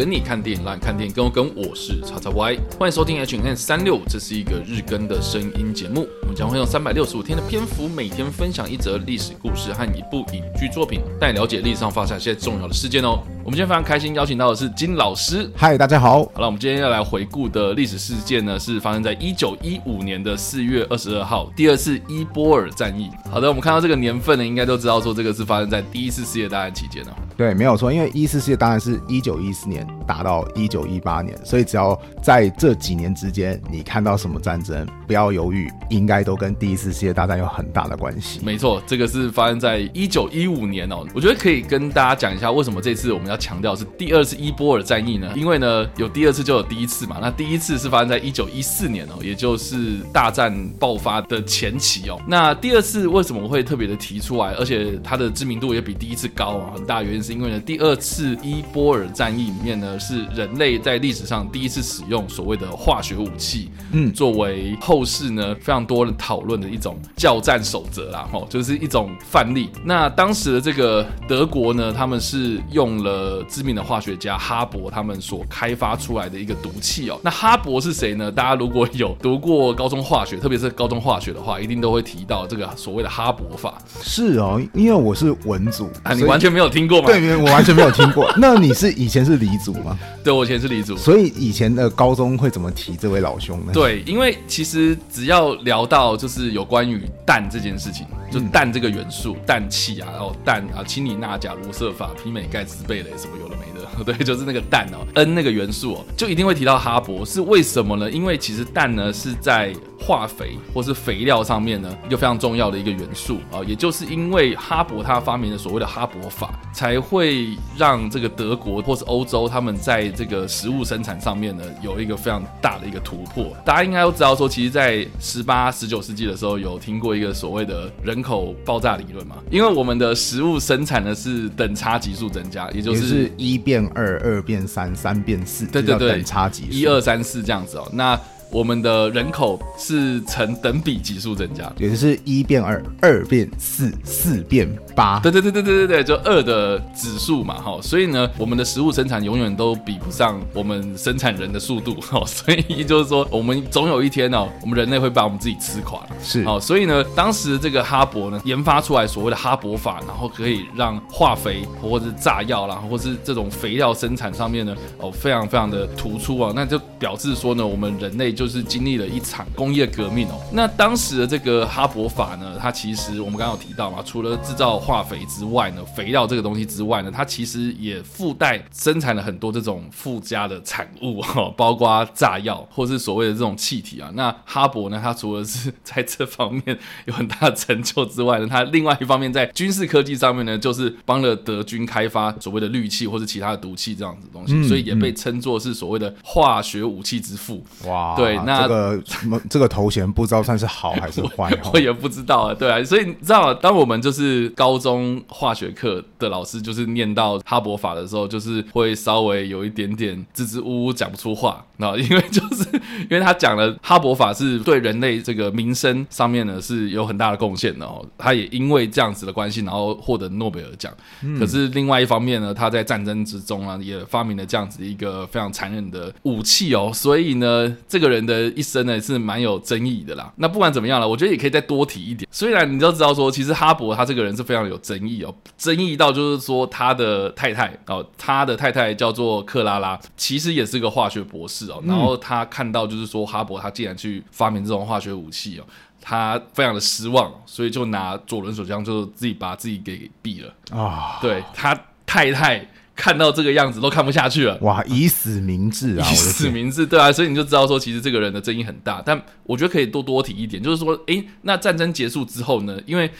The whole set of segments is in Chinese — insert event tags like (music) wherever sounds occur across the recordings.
跟你看电影，让你看电影跟我跟。我是叉叉 Y，欢迎收听 H N 三六五，这是一个日更的声音节目。我们将会用三百六十五天的篇幅，每天分享一则历史故事和一部影剧作品，带你了解历史上发生一些重要的事件哦。我们今天非常开心邀请到的是金老师。嗨，大家好。好了，我们今天要来回顾的历史事件呢，是发生在一九一五年的四月二十二号，第二次伊波尔战役。好的，我们看到这个年份呢，应该都知道说这个是发生在第一次世界大战期间呢。对，没有错，因为一次世界大战是一九一四年打到一九一八年，所以只要在这几年之间，你看到什么战争，不要犹豫，应该都跟第一次世界大战有很大的关系。没错，这个是发生在一九一五年哦。我觉得可以跟大家讲一下，为什么这次我们要强调是第二次伊波尔战役呢？因为呢，有第二次就有第一次嘛。那第一次是发生在一九一四年哦，也就是大战爆发的前期哦。那第二次为什么会特别的提出来，而且它的知名度也比第一次高啊？很大原因是因为呢，第二次伊波尔战役里面呢，是人类在历史上第一次使用所谓的化学武器，嗯，作为后世呢非常多人讨论的一种教战守则啦，吼，就是一种范例。那当时的这个德国呢，他们是用了知名的化学家哈勃他们所开发出来的一个毒气哦。那哈勃是谁呢？大家如果有读过高中化学，特别是高中化学的话，一定都会提到这个所谓的哈勃法。是哦，因为我是文组啊，你完全没有听过吗？对，我完全没有听过。(laughs) 那你是以前是黎族吗？对，我以前是黎族。所以以前的高中会怎么提这位老兄呢？对，因为其实只要聊到就是有关于氮这件事情。就氮这个元素，氮气啊，然后氮啊，氢锂钠钾卢瑟法媲美钙鈽钡镭什么有的没的，(laughs) 对，就是那个氮哦，N 那个元素哦，就一定会提到哈勃，是为什么呢？因为其实氮呢是在化肥或是肥料上面呢一个非常重要的一个元素啊，也就是因为哈勃他发明了所谓的哈勃法，才会让这个德国或是欧洲他们在这个食物生产上面呢有一个非常大的一个突破。大家应该都知道说，其实，在十八、十九世纪的时候有听过一个所谓的人。人口爆炸理论嘛，因为我们的食物生产呢是等差级数增加，也就是一变二，二变三，三变四，对对对，等差级数，一二三四这样子哦。那我们的人口是呈等比级数增加，也就是一变二，二变四，四变八。对对对对对对对，就二的指数嘛，哈。所以呢，我们的食物生产永远都比不上我们生产人的速度，哈。所以就是说，我们总有一天呢，我们人类会把我们自己吃垮。是，好。所以呢，当时这个哈勃呢，研发出来所谓的哈勃法，然后可以让化肥或者是炸药啦，或是这种肥料生产上面呢，哦，非常非常的突出啊。那就表示说呢，我们人类。就是经历了一场工业革命哦。那当时的这个哈勃法呢，它其实我们刚刚有提到嘛，除了制造化肥之外呢，肥料这个东西之外呢，它其实也附带生产了很多这种附加的产物哈，(laughs) 包括炸药或是所谓的这种气体啊。那哈勃呢，它除了是在这方面有很大的成就之外呢，它另外一方面在军事科技上面呢，就是帮了德军开发所谓的氯气或是其他的毒气这样子的东西，嗯、所以也被称作是所谓的化学武器之父。哇，对。那这个这个头衔不知道算是好还是坏，(laughs) 我也不知道啊。对啊，所以你知道，当我们就是高中化学课的老师，就是念到哈勃法的时候，就是会稍微有一点点支支吾吾讲不出话，那因为就是因为他讲了哈勃法是对人类这个民生上面呢是有很大的贡献的哦。他也因为这样子的关系，然后获得诺贝尔奖。可是另外一方面呢，他在战争之中啊，也发明了这样子一个非常残忍的武器哦。所以呢，这个人。的一生呢是蛮有争议的啦。那不管怎么样了，我觉得也可以再多提一点。虽然你都知道说，其实哈勃他这个人是非常有争议哦，争议到就是说他的太太哦，他的太太叫做克拉拉，其实也是个化学博士哦。然后他看到就是说哈勃他竟然去发明这种化学武器哦，他非常的失望，所以就拿左轮手枪就自己把自己给毙了啊。对，他太太。看到这个样子都看不下去了，哇！以死明志啊，以死明志，对啊，所以你就知道说，其实这个人的争议很大。但我觉得可以多多提一点，就是说，诶，那战争结束之后呢？因为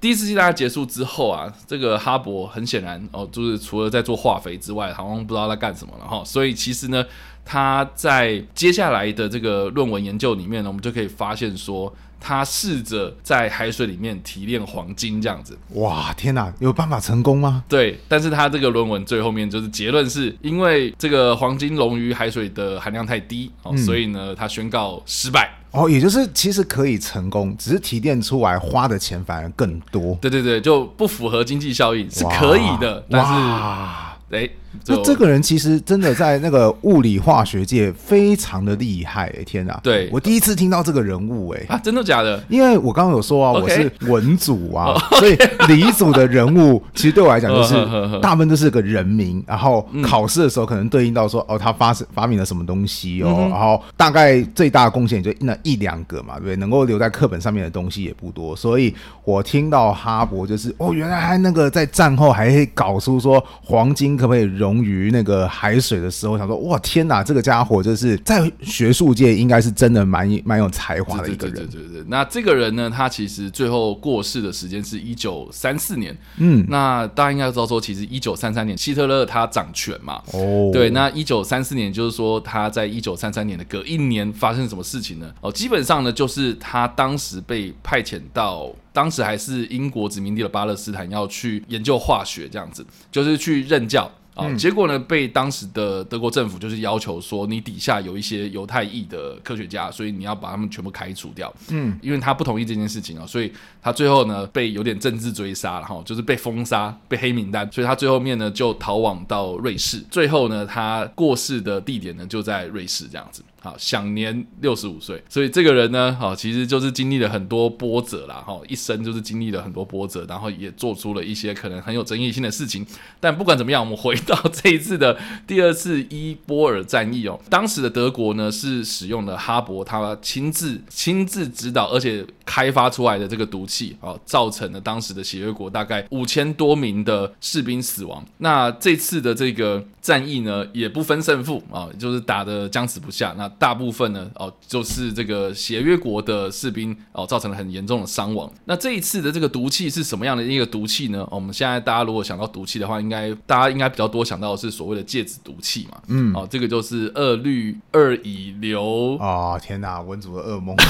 第一次世界大战结束之后啊，这个哈勃很显然哦，就是除了在做化肥之外，好像不知道在干什么了哈。所以其实呢，他在接下来的这个论文研究里面呢，我们就可以发现说。他试着在海水里面提炼黄金，这样子。哇，天哪，有办法成功吗？对，但是他这个论文最后面就是结论是因为这个黄金溶于海水的含量太低，哦，嗯，所以呢，他宣告失败。哦，也就是其实可以成功，只是提炼出来花的钱反而更多。对对对，就不符合经济效益，是可以的，但是，哎。那这个人其实真的在那个物理化学界非常的厉害、欸，天哪！对，我第一次听到这个人物、欸，哎啊，真的假的？因为我刚刚有说啊.我是文组啊.所以理组的人物其实对我来讲就是 (laughs) 大部分都是个人名，然后考试的时候可能对应到说哦，他发发明了什么东西哦，嗯、然后大概最大的贡献就那一两个嘛，对不对？能够留在课本上面的东西也不多，所以我听到哈勃就是哦，原来还那个在战后还搞出说黄金可不可以溶于那个海水的时候，想说哇天哪，这个家伙就是在学术界应该是真的蛮蛮有才华的一个人。对对对对，那这个人呢，他其实最后过世的时间是一九三四年。嗯，那大家应该知道说，其实一九三三年希特勒他掌权嘛。哦，对，那一九三四年就是说他在一九三三年的隔一年发生什么事情呢？哦，基本上呢，就是他当时被派遣到。当时还是英国殖民地的巴勒斯坦要去研究化学，这样子就是去任教啊。结果呢，被当时的德国政府就是要求说，你底下有一些犹太裔的科学家，所以你要把他们全部开除掉。嗯，因为他不同意这件事情啊，所以他最后呢被有点政治追杀了哈，就是被封杀、被黑名单，所以他最后面呢就逃往到瑞士。最后呢，他过世的地点呢就在瑞士这样子。啊，享年六十五岁，所以这个人呢，好，其实就是经历了很多波折啦，哈，一生就是经历了很多波折，然后也做出了一些可能很有争议性的事情。但不管怎么样，我们回到这一次的第二次伊波尔战役哦，当时的德国呢是使用了哈勃他亲自亲自指导而且开发出来的这个毒气，啊，造成了当时的协约国大概五千多名的士兵死亡。那这次的这个战役呢，也不分胜负啊，就是打的僵持不下。那大部分呢，哦，就是这个协约国的士兵哦，造成了很严重的伤亡。那这一次的这个毒气是什么样的一个毒气呢？哦，我们现在大家如果想到毒气的话，应该大家应该比较多想到的是所谓的芥子毒气嘛。嗯，哦，这个就是二氯二乙硫。哦，天哪，文组的噩梦。(laughs)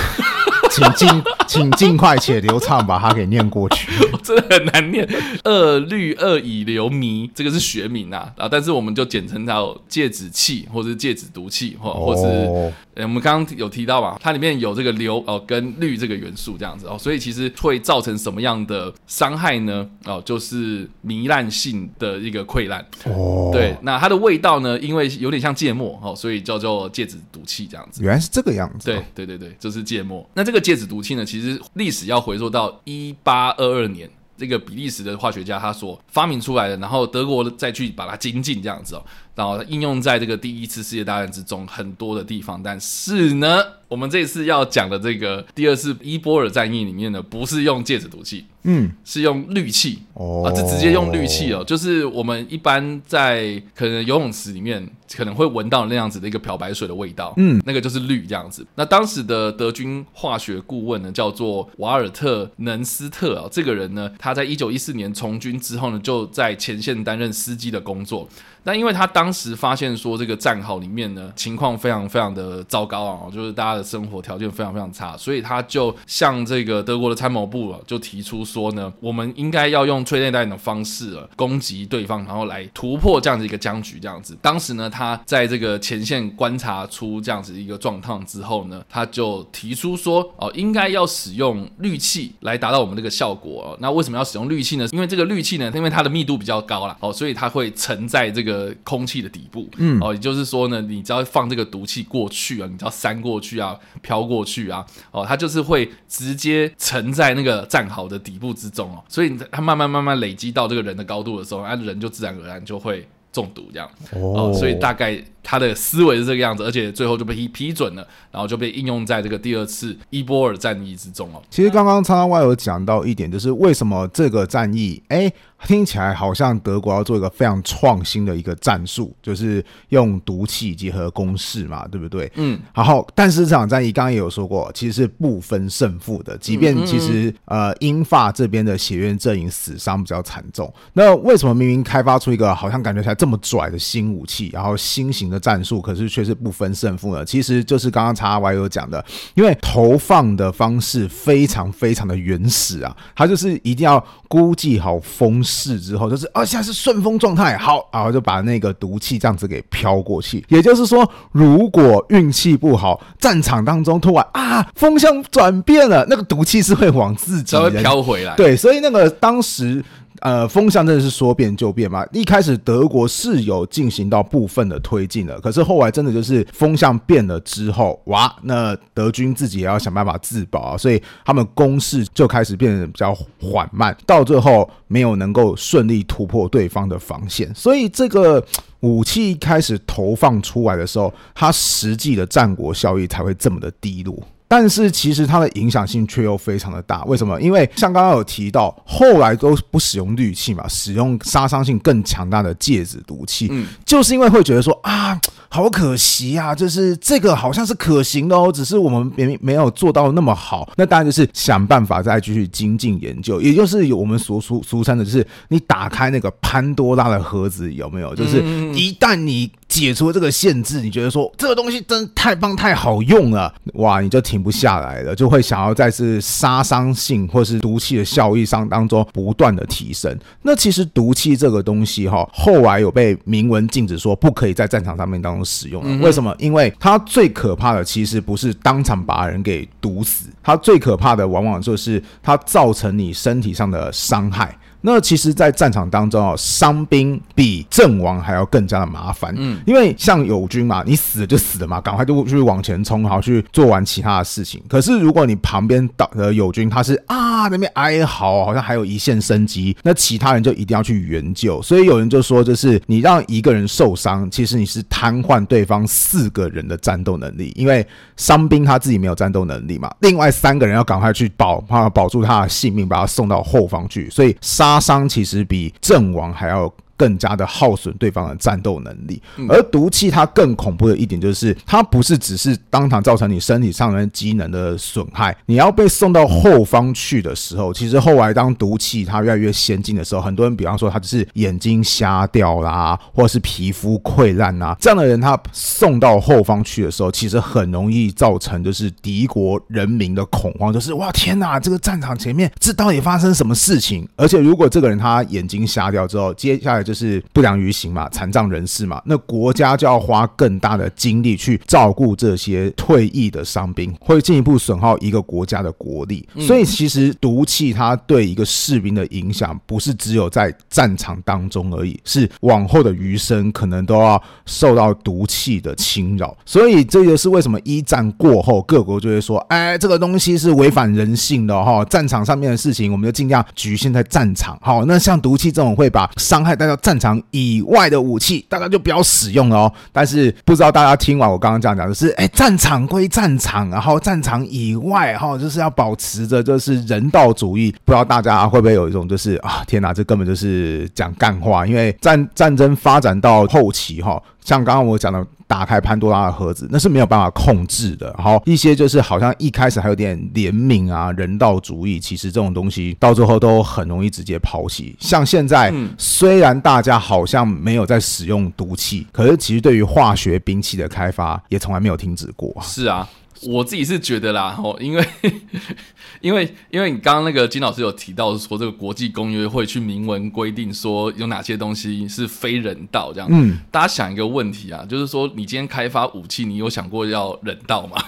请尽，请尽快且流畅把它给念过去，(laughs) 真的很难念。二氯二乙硫醚，这个是学名啊啊，但是我们就简称它芥子气，或者是芥子毒气，或或是、哦欸、我们刚刚有提到嘛，它里面有这个硫哦跟氯这个元素这样子哦，所以其实会造成什么样的伤害呢？哦，就是糜烂性的一个溃烂。哦，对，那它的味道呢，因为有点像芥末哦，所以叫做芥子毒气这样子。原来是这个样子、哦。对对对对，就是芥末。那这个。芥子毒气呢，其实其实历史要回溯到一八二二年，这个比利时的化学家他所发明出来的，然后德国再去把它精进这样子哦，然后应用在这个第一次世界大战之中很多的地方。但是呢，我们这次要讲的这个第二次伊波尔战役里面呢，不是用芥子毒气。嗯，是用氯气哦，啊，这直接用氯气哦，就是我们一般在可能游泳池里面可能会闻到那样子的一个漂白水的味道，嗯，那个就是氯这样子。那当时的德军化学顾问呢，叫做瓦尔特能斯特啊，这个人呢，他在一九一四年从军之后呢，就在前线担任司机的工作。那因为他当当时发现说，这个战壕里面呢，情况非常非常的糟糕啊，就是大家的生活条件非常非常差，所以他就向这个德国的参谋部啊，就提出说呢，我们应该要用催泪弹的方式啊，攻击对方，然后来突破这样子一个僵局。这样子，当时呢，他在这个前线观察出这样子一个状况之后呢，他就提出说，哦，应该要使用氯气来达到我们这个效果哦。那为什么要使用氯气呢？因为这个氯气呢，因为它的密度比较高啦，哦，所以它会沉在这个。空气的底部，嗯，哦，也就是说呢，你只要放这个毒气过去啊，你只要扇过去啊，飘过去啊，哦，它就是会直接沉在那个战壕的底部之中哦，所以它慢慢慢慢累积到这个人的高度的时候，那人就自然而然就会中毒这样，哦，所以大概。他的思维是这个样子，而且最后就被批批准了，然后就被应用在这个第二次伊波尔战役之中哦。其实刚刚叉叉 Y 有讲到一点，就是为什么这个战役，哎，听起来好像德国要做一个非常创新的一个战术，就是用毒气结合攻势嘛，对不对？嗯。然后，但是这场战役刚刚也有说过，其实是不分胜负的，即便其实呃英法这边的协院阵营死伤比较惨重，那为什么明明开发出一个好像感觉起来这么拽的新武器，然后新型的战术可是却是不分胜负的，其实就是刚刚查 Y 有讲的，因为投放的方式非常非常的原始啊，他就是一定要估计好风势之后，就是啊现在是顺风状态，好，然后就把那个毒气这样子给飘过去。也就是说，如果运气不好，战场当中突然啊风向转变了，那个毒气是会往自己会飘回来。对，所以那个当时。呃，风向真的是说变就变嘛。一开始德国是有进行到部分的推进的，可是后来真的就是风向变了之后，哇，那德军自己也要想办法自保啊，所以他们攻势就开始变得比较缓慢，到最后没有能够顺利突破对方的防线，所以这个。武器开始投放出来的时候，它实际的战果效益才会这么的低落。但是其实它的影响性却又非常的大。为什么？因为像刚刚有提到，后来都不使用氯气嘛，使用杀伤性更强大的芥子毒气，嗯，就是因为会觉得说啊。好可惜啊，就是这个好像是可行的哦，只是我们没没有做到那么好。那当然就是想办法再继续精进研究，也就是有我们所俗俗称的，就是你打开那个潘多拉的盒子，有没有？就是一旦你解除这个限制，你觉得说这个东西真的太棒太好用了，哇，你就停不下来了，就会想要在是杀伤性或是毒气的效益上当中不断的提升。那其实毒气这个东西哈，后来有被明文禁止说不可以在战场上面当中。使用了，为什么？因为它最可怕的其实不是当场把人给毒死，它最可怕的往往就是它造成你身体上的伤害。那其实，在战场当中啊，伤兵比阵亡还要更加的麻烦。嗯，因为像友军嘛，你死了就死了嘛，赶快就去往前冲，好去做完其他的事情。可是，如果你旁边的友军他是啊那边哀嚎，好像还有一线生机，那其他人就一定要去援救。所以有人就说，就是你让一个人受伤，其实你是瘫痪对方四个人的战斗能力，因为伤兵他自己没有战斗能力嘛，另外三个人要赶快去保，怕保住他的性命，把他送到后方去。所以杀。杀伤其实比阵亡还要。更加的耗损对方的战斗能力，而毒气它更恐怖的一点就是，它不是只是当场造成你身体上的机能的损害，你要被送到后方去的时候，其实后来当毒气它越来越先进的时候，很多人比方说他只是眼睛瞎掉啦，或者是皮肤溃烂啦，这样的人他送到后方去的时候，其实很容易造成就是敌国人民的恐慌，就是哇天哪，这个战场前面这到底发生什么事情？而且如果这个人他眼睛瞎掉之后，接下来就是不良于行嘛，残障人士嘛，那国家就要花更大的精力去照顾这些退役的伤兵，会进一步损耗一个国家的国力。所以其实毒气它对一个士兵的影响，不是只有在战场当中而已，是往后的余生可能都要受到毒气的侵扰。所以这就是为什么一战过后，各国就会说，哎，这个东西是违反人性的哈，战场上面的事情，我们就尽量局限在战场。好，那像毒气这种会把伤害带到战场以外的武器，大家就不要使用哦。但是不知道大家听完我刚刚这样讲，就是哎，战场归战场，然后战场以外哈，就是要保持着就是人道主义。不知道大家会不会有一种就是啊，天哪，这根本就是讲干话。因为战战争发展到后期哈，像刚刚我讲的。打开潘多拉的盒子，那是没有办法控制的。然后，一些就是好像一开始还有点怜悯啊、人道主义，其实这种东西到最后都很容易直接抛弃。像现在，虽然大家好像没有在使用毒气，可是其实对于化学兵器的开发也从来没有停止过。是啊。我自己是觉得啦，吼，因为 (laughs) 因为因为你刚刚那个金老师有提到说，这个国际公约会去明文规定说有哪些东西是非人道这样。嗯，大家想一个问题啊，就是说你今天开发武器，你有想过要人道吗？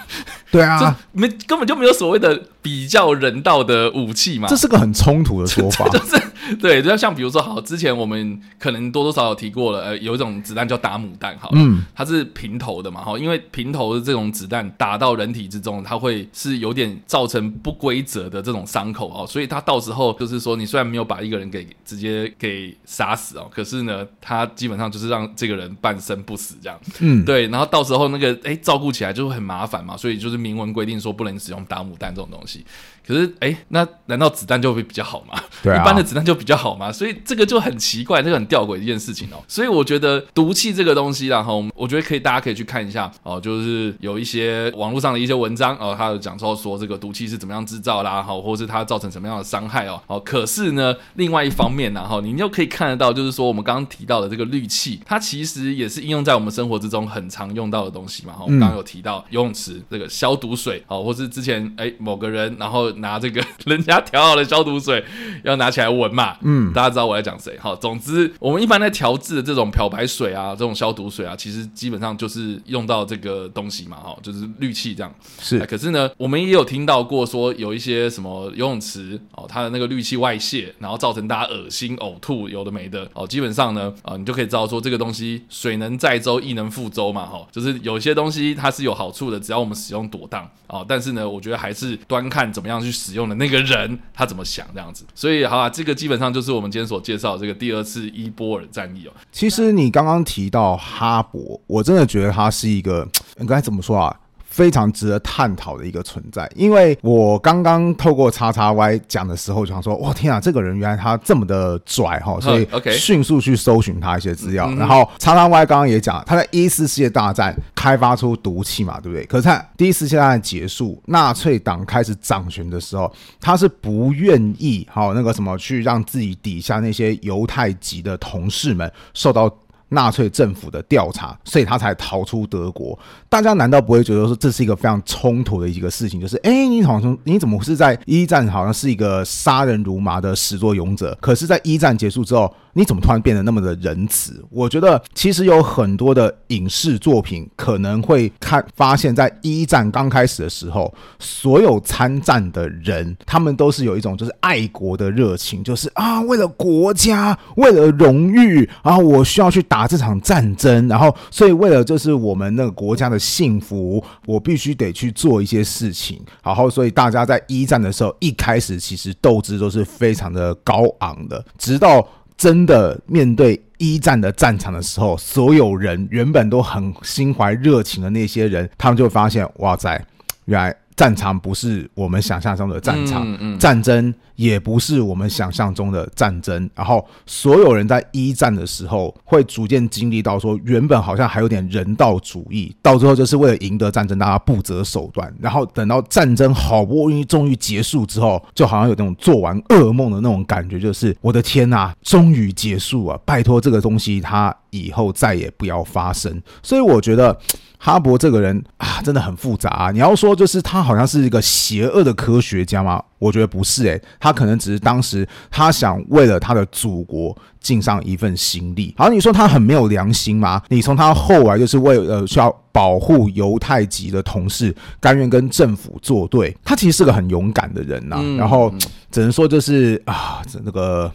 对啊，(laughs) 没根本就没有所谓的比较人道的武器嘛。这是个很冲突的说法。(laughs) 就是 (laughs) 对，就像比如说，好，之前我们可能多多少少提过了，呃，有一种子弹叫打母弹，好，嗯，它是平头的嘛，哈，因为平头的这种子弹打到人体之中，它会是有点造成不规则的这种伤口哦，所以它到时候就是说，你虽然没有把一个人给直接给杀死哦，可是呢，它基本上就是让这个人半生不死这样，嗯，对，然后到时候那个哎照顾起来就会很麻烦嘛，所以就是明文规定说不能使用打母弹这种东西。可是，哎，那难道子弹就会比较好吗？对啊，一般的子弹就比较好吗？所以这个就很奇怪，这个很吊诡的一件事情哦。所以我觉得毒气这个东西，然后我觉得可以，大家可以去看一下哦，就是有一些网络上的一些文章哦，他有讲说说这个毒气是怎么样制造啦，好，或是它造成什么样的伤害哦。哦，可是呢，另外一方面呢，哈，你又可以看得到，就是说我们刚刚提到的这个氯气，它其实也是应用在我们生活之中很常用到的东西嘛。哈，我们刚刚有提到游泳池这个消毒水，哦，或是之前哎某个人然后。拿这个 (laughs) 人家调好的消毒水，要拿起来闻嘛，嗯，大家知道我在讲谁？好，总之我们一般在调制的这种漂白水啊，这种消毒水啊，其实基本上就是用到这个东西嘛，哈，就是氯气这样。是，可是呢，我们也有听到过说有一些什么游泳池哦，它的那个氯气外泄，然后造成大家恶心、呕吐，有的没的哦。基本上呢，啊，你就可以知道说这个东西水能载舟，亦能覆舟嘛，哈，就是有些东西它是有好处的，只要我们使用妥当啊。但是呢，我觉得还是端看怎么样去使用的那个人他怎么想这样子。所以，好啊，这个基本上就是我们今天所介绍这个第二次伊波尔战役哦。其实你刚刚提到哈勃，我真的觉得他是一个你刚才怎么说啊？非常值得探讨的一个存在，因为我刚刚透过叉叉 Y 讲的时候，就想说，哇天啊，这个人原来他这么的拽哈，所以迅速去搜寻他一些资料。然后叉叉 Y 刚刚也讲，他在一次世界大战开发出毒气嘛，对不对？可是他第一次世界大战结束，纳粹党开始掌权的时候，他是不愿意好那个什么去让自己底下那些犹太籍的同事们受到。纳粹政府的调查，所以他才逃出德国。大家难道不会觉得说这是一个非常冲突的一个事情？就是，哎，你好像你怎么是在一战好像是一个杀人如麻的始作俑者，可是，在一战结束之后，你怎么突然变得那么的仁慈？我觉得其实有很多的影视作品可能会看发现，在一战刚开始的时候，所有参战的人，他们都是有一种就是爱国的热情，就是啊，为了国家，为了荣誉啊，我需要去打这场战争，然后所以为了就是我们那个国家的幸福，我必须得去做一些事情。然后所以大家在一战的时候，一开始其实斗志都是非常的高昂的，直到。真的面对一战的战场的时候，所有人原本都很心怀热情的那些人，他们就发现，哇塞，原来。战场不是我们想象中的战场，战争也不是我们想象中的战争。然后所有人在一战的时候会逐渐经历到说，原本好像还有点人道主义，到最后就是为了赢得战争，大家不择手段。然后等到战争好不容易终于结束之后，就好像有那种做完噩梦的那种感觉，就是我的天呐，终于结束了！拜托这个东西它以后再也不要发生。所以我觉得。(tsk) 哈勃这个人啊，真的很复杂啊。你要说就是他好像是一个邪恶的科学家吗？我觉得不是诶，他可能只是当时他想为了他的祖国尽上一份心力。好，你说他很没有良心吗？你从他后来就是为了需要保护犹太籍的同事，甘愿跟政府作对，他其实是个很勇敢的人呐。然后只能说就是啊，这那个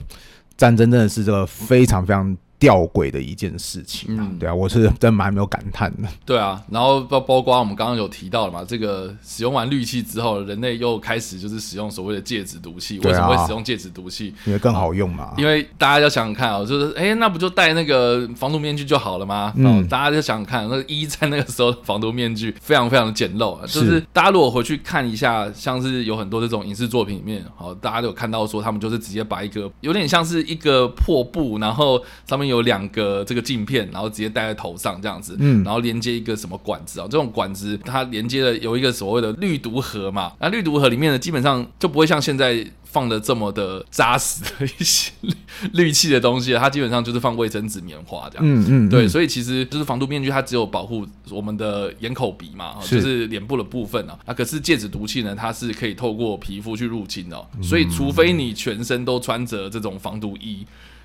战争真的是这个非常非常。吊诡的一件事情，嗯，对啊，我是真蛮没有感叹的。(laughs) 对啊，然后包包括我们刚刚有提到了嘛，这个使用完氯气之后，人类又开始就是使用所谓的芥子毒气。为什么会使用芥子毒气？因为更好用嘛。因为大家要想想看啊、喔，就是哎、欸，那不就戴那个防毒面具就好了吗？嗯，大家就想想看，那个一在那个时候防毒面具非常非常的简陋，就是大家如果回去看一下，像是有很多这种影视作品里面，好，大家都有看到说他们就是直接把一个有点像是一个破布，然后上面。有两个这个镜片，然后直接戴在头上这样子，嗯，然后连接一个什么管子啊？这种管子它连接了有一个所谓的滤毒盒嘛，那滤毒盒里面呢，基本上就不会像现在放的这么的扎实的一些氯气的东西，它基本上就是放卫生纸、棉花这样，嗯嗯，对，所以其实就是防毒面具，它只有保护我们的眼、口、鼻嘛，就是脸部的部分啊，啊，可是戒指毒气呢，它是可以透过皮肤去入侵的，所以除非你全身都穿着这种防毒衣。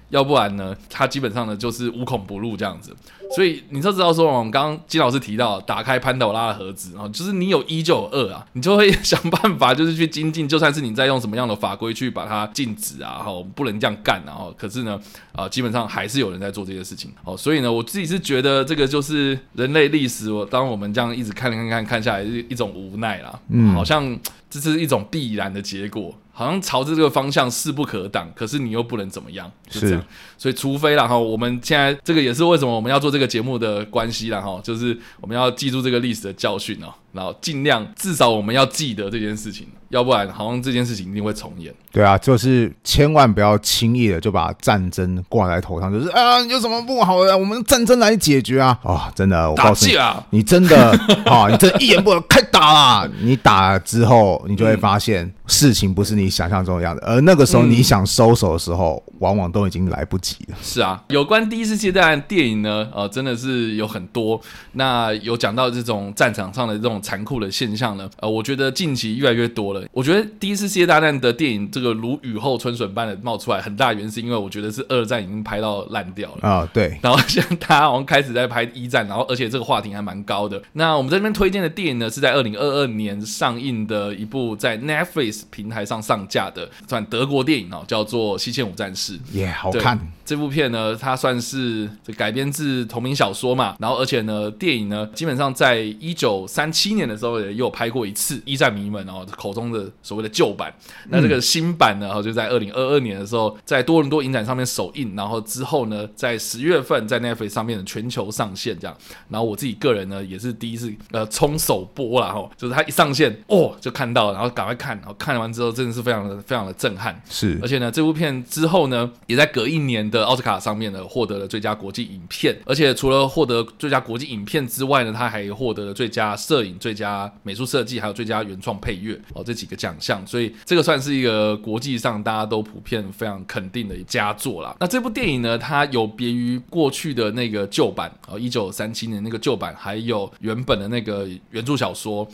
要不然呢，它基本上呢就是无孔不入这样子，所以你就知道说，我们刚刚金老师提到，打开潘朵拉的盒子啊，就是你有一就有二啊，你就会想办法就是去精进，就算是你在用什么样的法规去把它禁止啊，哈，不能这样干啊，可是呢，啊，基本上还是有人在做这些事情，哦，所以呢，我自己是觉得这个就是人类历史，我当我们这样一直看看看看下来，是一种无奈啦，嗯，好像这是一种必然的结果。好像朝着这个方向势不可挡，可是你又不能怎么样，就这样。所以除非然后我们现在这个也是为什么我们要做这个节目的关系啦哈，就是我们要记住这个历史的教训哦，然后尽量至少我们要记得这件事情。要不然，好像这件事情一定会重演。对啊，就是千万不要轻易的就把战争挂在头上，就是啊，有什么不好的，我们战争来解决啊！啊、哦，真的，我告诉你，啊、你真的啊，(laughs) 你这一言不合开打啦！你打了之后，你就会发现事情不是你想象中的样子，而那个时候你想收手的时候，嗯、往往都已经来不及了。是啊，有关第一次世界大战电影呢，呃，真的是有很多。那有讲到这种战场上的这种种残酷的现象呢，呃，我觉得近期越来越多了。我觉得第一次世界大战的电影这个如雨后春笋般的冒出来，很大原因是因为我觉得是二战已经拍到烂掉了啊，对。然后现在大家好像开始在拍一战，然后而且这个话题还蛮高的。那我们在这边推荐的电影呢，是在二零二二年上映的一部在 Netflix 平台上上架的，算德国电影哦，叫做《西线五战士》。耶，好看。这部片呢，它算是改编自同名小说嘛，然后而且呢，电影呢，基本上在一九三七年的时候也有拍过一次，一战迷们哦口中的所谓的旧版。那这个新版呢，就在二零二二年的时候，在多伦多影展上面首映，然后之后呢，在十月份在 Netflix 上面的全球上线这样。然后我自己个人呢，也是第一次呃冲首播啦，哈，就是它一上线哦就看到，然后赶快看，然后看完之后真的是非常的非常的震撼。是，而且呢，这部片之后呢，也在隔一年的。奥斯卡上面呢，获得了最佳国际影片，而且除了获得最佳国际影片之外呢，他还获得了最佳摄影、最佳美术设计，还有最佳原创配乐哦，这几个奖项。所以这个算是一个国际上大家都普遍非常肯定的佳作啦。那这部电影呢，它有别于过去的那个旧版哦，一九三七年那个旧版，还有原本的那个原著小说，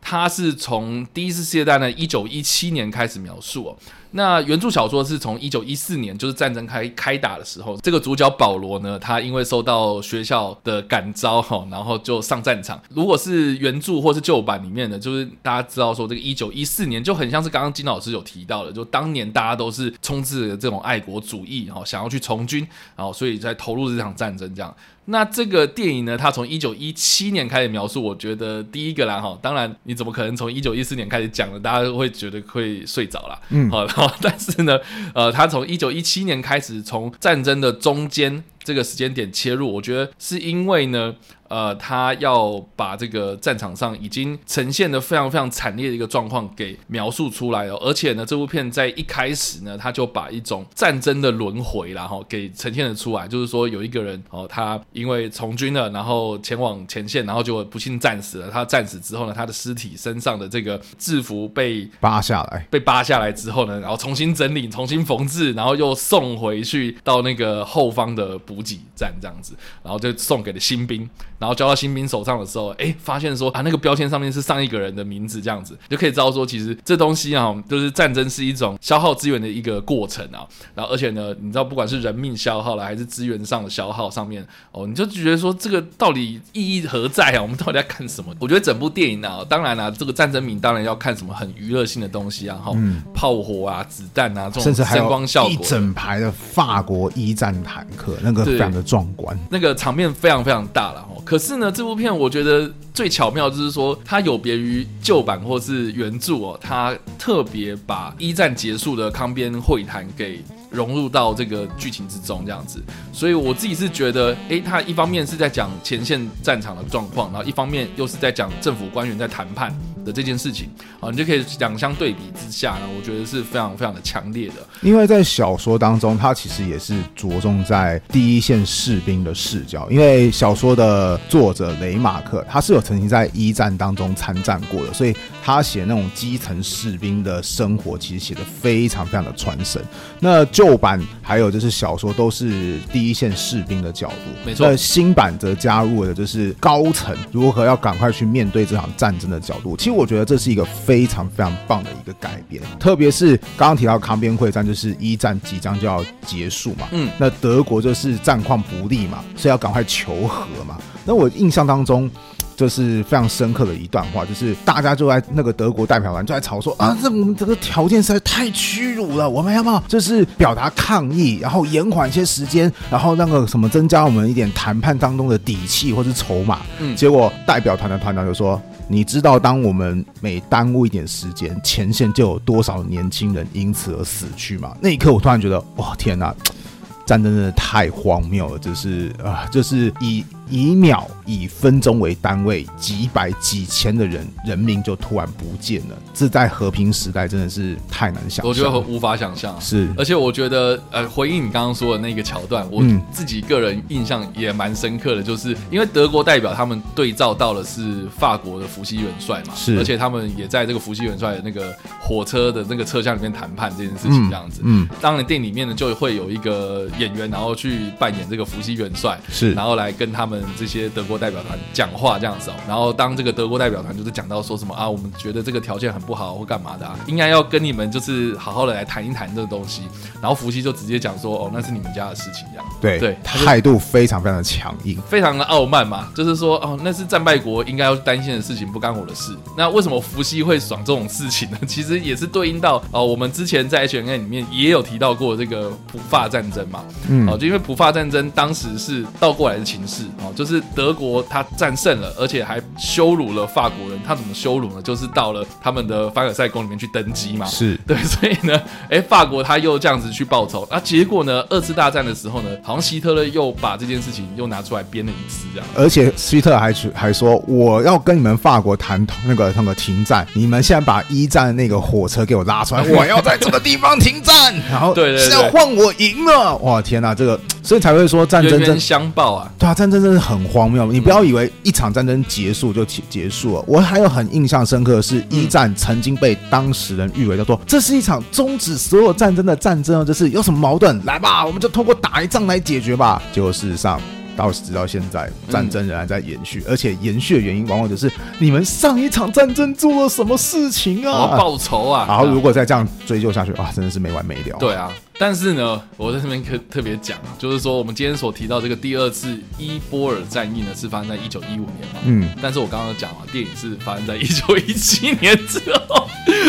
它是从第一次世界大战一九一七年开始描述哦。那原著小说是从一九一四年，就是战争开开打的时候，这个主角保罗呢，他因为受到学校的感召哈，然后就上战场。如果是原著或是旧版里面的，就是大家知道说这个一九一四年就很像是刚刚金老师有提到的，就当年大家都是充斥着这种爱国主义，哈想要去从军，然后所以在投入这场战争这样。那这个电影呢，它从一九一七年开始描述，我觉得第一个啦哈，当然你怎么可能从一九一四年开始讲呢？大家都会觉得会睡着啦。嗯，好。(laughs) (laughs) 但是呢，呃，他从一九一七年开始，从战争的中间这个时间点切入，我觉得是因为呢。呃，他要把这个战场上已经呈现的非常非常惨烈的一个状况给描述出来了，而且呢，这部片在一开始呢，他就把一种战争的轮回然后给呈现了出来，就是说有一个人哦，他因为从军了，然后前往前线，然后就不幸战死了。他战死之后呢，他的尸体身上的这个制服被扒下来，被扒下来之后呢，然后重新整理、重新缝制，然后又送回去到那个后方的补给站这样子，然后就送给了新兵。然后交到新兵手上的时候，哎，发现说啊，那个标签上面是上一个人的名字，这样子就可以知道说，其实这东西啊，就是战争是一种消耗资源的一个过程啊。然后，而且呢，你知道，不管是人命消耗了，还是资源上的消耗上面，哦，你就觉得说，这个到底意义何在啊？我们到底在看什么？我觉得整部电影啊，当然啊，这个战争迷当然要看什么很娱乐性的东西啊，哈、嗯，炮火啊、子弹啊，这种声光效果，一整排的法国一战坦克，那个非常的壮观，那个场面非常非常大了。可是呢，这部片我觉得最巧妙就是说，它有别于旧版或是原著哦，它特别把一战结束的康边会谈给融入到这个剧情之中，这样子。所以我自己是觉得，诶，他一方面是在讲前线战场的状况，然后一方面又是在讲政府官员在谈判的这件事情啊，你就可以两相对比之下呢，我觉得是非常非常的强烈的。因为在小说当中，它其实也是着重在第一线士兵的视角，因为小说的作者雷马克他是有曾经在一战当中参战过的，所以他写那种基层士兵的生活，其实写的非常非常的传神。那旧版还有就是小说都是第一线士兵的角度，没错。新版则加入了就是高层如何要赶快去面对这场战争的角度，其实。我觉得这是一个非常非常棒的一个改编，特别是刚刚提到康边会战，就是一战即将就要结束嘛，嗯，那德国就是战况不利嘛，所以要赶快求和嘛。那我印象当中就是非常深刻的一段话，就是大家就在那个德国代表团就在吵说啊，这我们这个条件实在太屈辱了，我们要不要就是表达抗议，然后延缓一些时间，然后那个什么增加我们一点谈判当中的底气或是筹码。嗯，结果代表团的团长就说。你知道，当我们每耽误一点时间，前线就有多少年轻人因此而死去吗？那一刻，我突然觉得，哇，天哪，战争真的太荒谬了，就是啊，就是以。以秒、以分钟为单位，几百、几千的人人民就突然不见了。这在和平时代真的是太难想象，我觉得无法想象。是，而且我觉得，呃，回应你刚刚说的那个桥段，我自己个人印象也蛮深刻的，就是因为德国代表他们对照到的是法国的伏羲元帅嘛，是，而且他们也在这个伏羲元帅的那个火车的那个车厢里面谈判这件事情，这样子。嗯，当然电影里面呢就会有一个演员，然后去扮演这个伏羲元帅，是，然后来跟他们。们这些德国代表团讲话这样子哦。然后当这个德国代表团就是讲到说什么啊，我们觉得这个条件很不好或干嘛的啊，应该要跟你们就是好好的来谈一谈这个东西。然后伏羲就直接讲说，哦，那是你们家的事情这样。对对，态度非常非常的强硬，非常的傲慢嘛，就是说哦，那是战败国应该要担心的事情，不干我的事。那为什么伏羲会爽这种事情呢？其实也是对应到哦，我们之前在 H&M 里面也有提到过这个普法战争嘛。嗯，哦，就因为普法战争当时是倒过来的情势哦，就是德国他战胜了，而且还羞辱了法国人。他怎么羞辱呢？就是到了他们的凡尔赛宫里面去登基嘛。是对，所以呢，(laughs) 哎，法国他又这样子去报仇。那结果呢，二次大战的时候呢，好像希特勒又把这件事情又拿出来编了一次，这样。而且希特还还说，我要跟你们法国谈那个那个停战，你们现在把一战那个火车给我拉出来，(laughs) 我要在这个地方停战，然后对对，是要换我赢了。哇，天哪，这个所以才会说战争真相报啊！对啊，战争真的很荒谬。你不要以为一场战争结束就结结束了。我还有很印象深刻的是，一战曾经被当时人誉为叫做这是一场终止所有战争的战争，就是有什么矛盾来吧，我们就通过打一仗来解决吧。结果事实上。到直到现在，战争仍然在延续，嗯、而且延续的原因往往就是你们上一场战争做了什么事情啊？报仇啊！然后如果再这样追究下去，哇，真的是没完没了。对啊，但是呢，我在这边特特别讲啊，就是说我们今天所提到这个第二次伊波尔战役呢，是发生在一九一五年嘛。嗯。但是我刚刚讲了，电影是发生在一九一七年之后。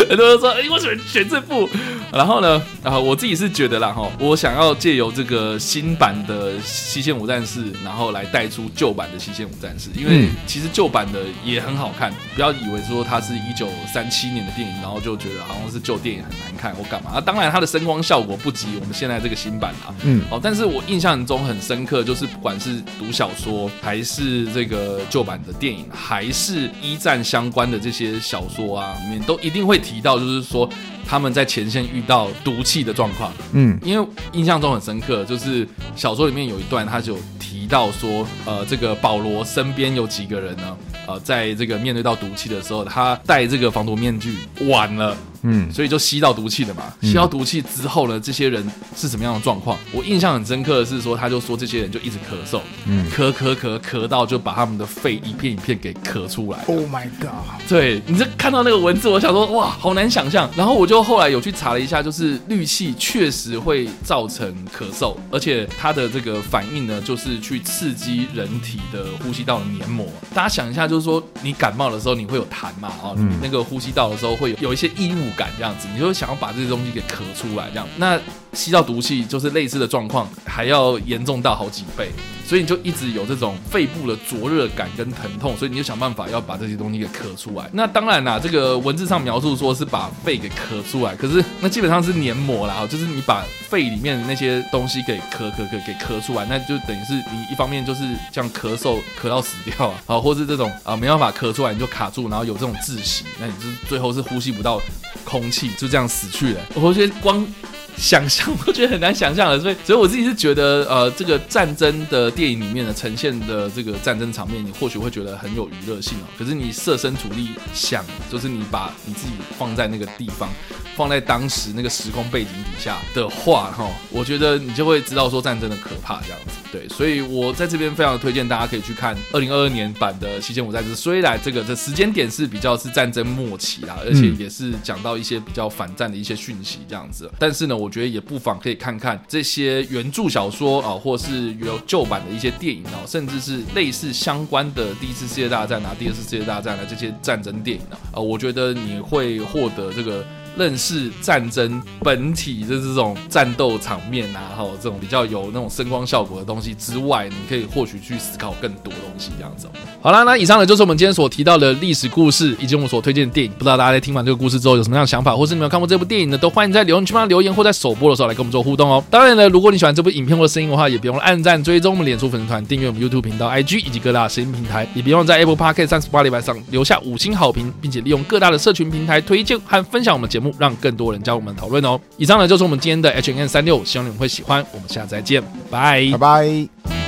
很多人说，哎，为什么选这部？然后呢，啊，我自己是觉得啦，哈，我想要借由这个新版的《西线五战士》，然后来带出旧版的《西线五战士》，因为其实旧版的也很好看。不要以为说它是一九三七年的电影，然后就觉得好像是旧电影很难看或干嘛。啊，当然它的声光效果不及我们现在这个新版啊。嗯，哦，但是我印象中很深刻，就是不管是读小说，还是这个旧版的电影，还是一战相关的这些小说啊，里面都一定会提到，就是说。他们在前线遇到毒气的状况，嗯，因为印象中很深刻，就是小说里面有一段，他就提到说，呃，这个保罗身边有几个人呢，呃，在这个面对到毒气的时候，他戴这个防毒面具晚了。嗯，所以就吸到毒气了嘛。吸到毒气之后呢，这些人是什么样的状况？我印象很深刻的是说，他就说这些人就一直咳嗽，嗯，咳咳咳咳到就把他们的肺一片一片给咳出来。Oh my god！对，你这看到那个文字，我想说哇，好难想象。然后我就后来有去查了一下，就是氯气确实会造成咳嗽，而且它的这个反应呢，就是去刺激人体的呼吸道的黏膜。大家想一下，就是说你感冒的时候你会有痰嘛？哦，你那个呼吸道的时候会有有一些异物感这样子，你就想要把这些东西给咳出来，这样，那吸到毒气就是类似的状况，还要严重到好几倍。所以你就一直有这种肺部的灼热感跟疼痛，所以你就想办法要把这些东西给咳出来。那当然啦，这个文字上描述说是把肺给咳出来，可是那基本上是黏膜啦，就是你把肺里面的那些东西给咳咳咳给咳出来，那就等于是你一方面就是这样咳嗽咳到死掉啊，或是这种啊没办法咳出来你就卡住，然后有这种窒息，那你就最后是呼吸不到空气，就这样死去了。我觉得光。想象 (laughs) 我觉得很难想象的，所以所以我自己是觉得，呃，这个战争的电影里面的呈现的这个战争场面，你或许会觉得很有娱乐性哦。可是你设身处地想，就是你把你自己放在那个地方，放在当时那个时空背景底下的话，哈，我觉得你就会知道说战争的可怕这样子。对，所以我在这边非常推荐大家可以去看二零二二年版的《西线无战事》。虽然这个的时间点是比较是战争末期啦，而且也是讲到一些比较反战的一些讯息这样子，但是呢，我我觉得也不妨可以看看这些原著小说啊，或是有旧版的一些电影啊，甚至是类似相关的第一次世界大战啊、第二次世界大战的这些战争电影啊，我觉得你会获得这个。认识战争本体的这种战斗场面啊，还有这种比较有那种声光效果的东西之外，你可以或许去思考更多东西这样子。好啦，那以上呢就是我们今天所提到的历史故事，以及我们所推荐的电影。不知道大家在听完这个故事之后有什么样的想法，或是你们有看过这部电影呢？都欢迎在留言区帮留言，或在首播的时候来跟我们做互动哦。当然呢，如果你喜欢这部影片或声音的话，也别忘了按赞、追踪我们脸书粉丝团、订阅我们 YouTube 频道、IG 以及各大声音平台。也别忘在 Apple Podcast 三十八礼拜上留下五星好评，并且利用各大的社群平台推荐和分享我们节目，让更多人。加入我们讨论哦！以上呢就是我们今天的 H N 三六希望你们会喜欢。我们下次再见，拜拜拜。